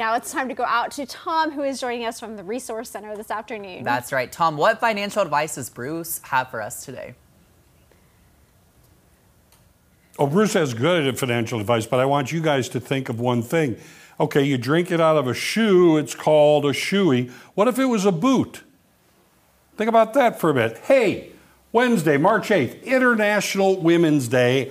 Now it's time to go out to Tom, who is joining us from the Resource Center this afternoon. That's right. Tom, what financial advice does Bruce have for us today? Oh, Bruce has good financial advice, but I want you guys to think of one thing. Okay, you drink it out of a shoe, it's called a shoey. What if it was a boot? Think about that for a bit. Hey, Wednesday, March 8th, International Women's Day.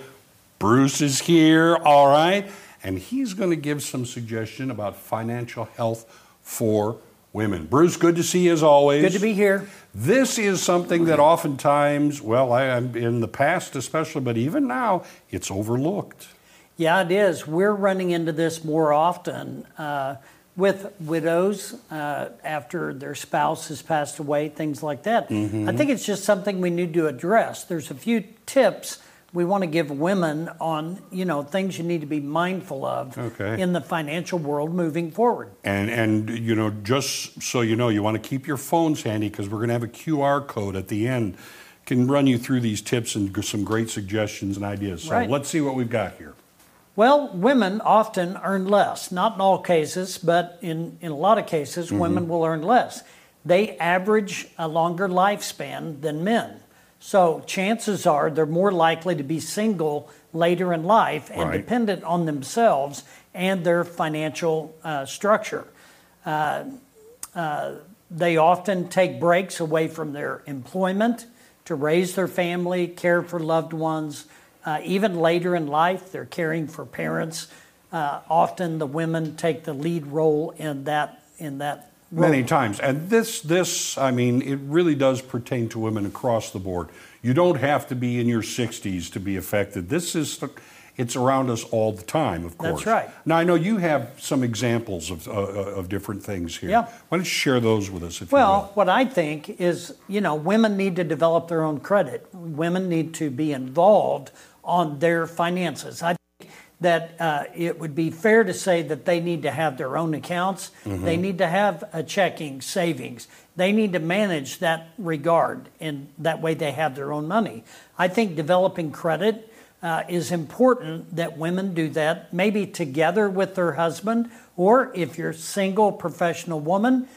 Bruce is here, all right? And he's going to give some suggestion about financial health for women. Bruce, good to see you as always. Good to be here. This is something that oftentimes, well, I, am in the past especially, but even now, it's overlooked. Yeah, it is. We're running into this more often uh, with widows uh, after their spouse has passed away, things like that. Mm-hmm. I think it's just something we need to address. There's a few tips we want to give women on you know things you need to be mindful of okay. in the financial world moving forward. And and you know just so you know, you want to keep your phones handy because we're going to have a QR code at the end. Can run you through these tips and some great suggestions and ideas. So right. let's see what we've got here. Well, women often earn less. Not in all cases, but in, in a lot of cases, mm-hmm. women will earn less. They average a longer lifespan than men. So chances are they're more likely to be single later in life and right. dependent on themselves and their financial uh, structure. Uh, uh, they often take breaks away from their employment to raise their family, care for loved ones. Uh, even later in life, they're caring for parents. Uh, often the women take the lead role in that in that Many times. And this, this, I mean, it really does pertain to women across the board. You don't have to be in your 60s to be affected. This is, it's around us all the time, of course. That's right. Now, I know you have some examples of, uh, uh of different things here. Yeah. Why don't you share those with us, if well, what I think is, you know, women need to develop their own credit. Women need to be involved on their finances. I that uh, it would be fair to say that they need to have their own accounts. Mm-hmm. They need to have a checking, savings. They need to manage that regard, and that way they have their own money. I think developing credit uh, is important that women do that, maybe together with their husband, or if you're a single professional woman,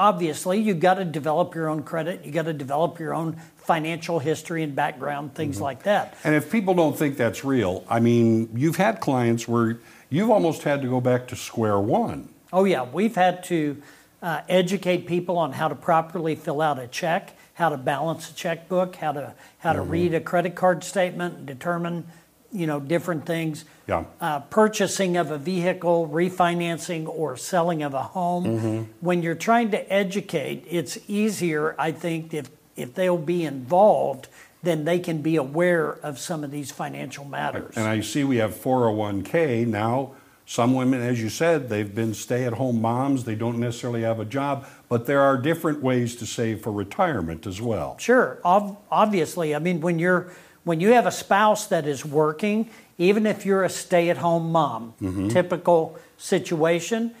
obviously you've got to develop your own credit You've got to develop your own financial history and background things mm-hmm. like that and if people don't think that's real i mean you've had clients where you've almost had to go back to square one oh yeah we've had to uh, educate people on how to properly fill out a check how to balance a checkbook how to how to mm-hmm. read a credit card statement and determine you know different things. Yeah. Uh, purchasing of a vehicle, refinancing, or selling of a home. Mm-hmm. When you're trying to educate, it's easier, I think, if if they'll be involved, then they can be aware of some of these financial matters. And I see we have 401k now. Some women, as you said, they've been stay at home moms. They don't necessarily have a job, but there are different ways to save for retirement as well. Sure. Ob- obviously. I mean, when you're when you have a spouse that is working, even if you're a stay at home mom, mm-hmm. typical situation,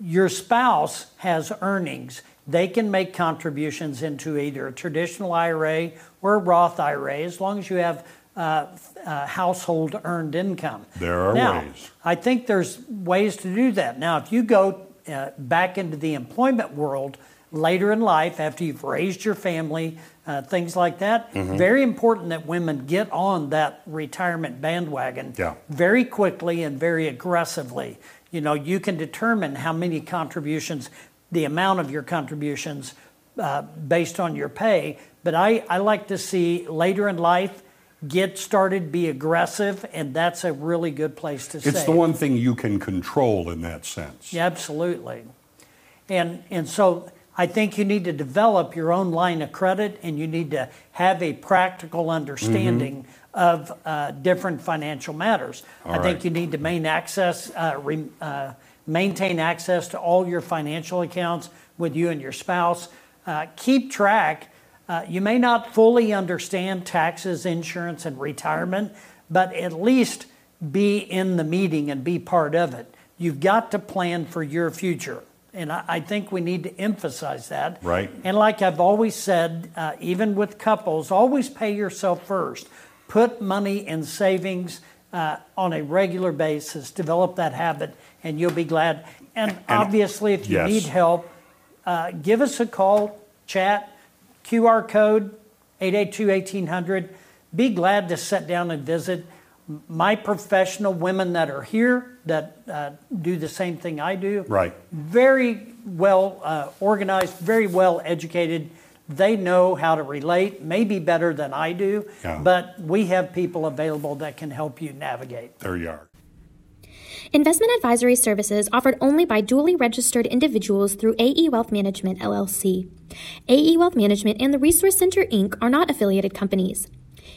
your spouse has earnings. They can make contributions into either a traditional IRA or a Roth IRA as long as you have uh, uh, household earned income. There are now, ways. I think there's ways to do that. Now, if you go uh, back into the employment world, later in life after you've raised your family, uh, things like that. Mm-hmm. Very important that women get on that retirement bandwagon yeah. very quickly and very aggressively. You know, you can determine how many contributions, the amount of your contributions uh, based on your pay. But I, I like to see later in life get started, be aggressive, and that's a really good place to it's It's the one thing you can control in that sense. Yeah, absolutely. And and so I think you need to develop your own line of credit and you need to have a practical understanding mm-hmm. of uh, different financial matters. All I right. think you need to main access, uh, re, uh, maintain access to all your financial accounts with you and your spouse. Uh, keep track. Uh, you may not fully understand taxes, insurance, and retirement, but at least be in the meeting and be part of it. You've got to plan for your future. And I, I, think we need to emphasize that. Right. And like I've always said, uh, even with couples, always pay yourself first. Put money in savings uh, on a regular basis. Develop that habit, and you'll be glad. And, obviously, if you yes. need help, uh, give us a call, chat, QR code 882 1800. Be glad to sit down and visit. My professional women that are here that uh, do the same thing I do, Right. very well uh, organized, very well educated. They know how to relate, maybe better than I do, Yeah. but we have people available that can help you navigate. There you are. Investment advisory services offered only by duly registered individuals through AE Wealth Management LLC. AE Wealth Management and the Resource Center Inc. are not affiliated companies.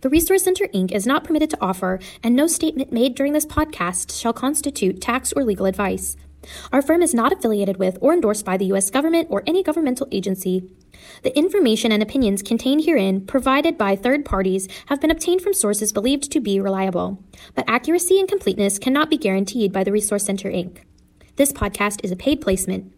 The Resource Center Inc. is not permitted to offer, and no statement made during this podcast shall constitute tax or legal advice. Our firm is not affiliated with or endorsed by the U.S. government or any governmental agency. The information and opinions contained herein, provided by third parties, have been obtained from sources believed to be reliable, but accuracy and completeness cannot be guaranteed by the Resource Center Inc. This podcast is a paid placement.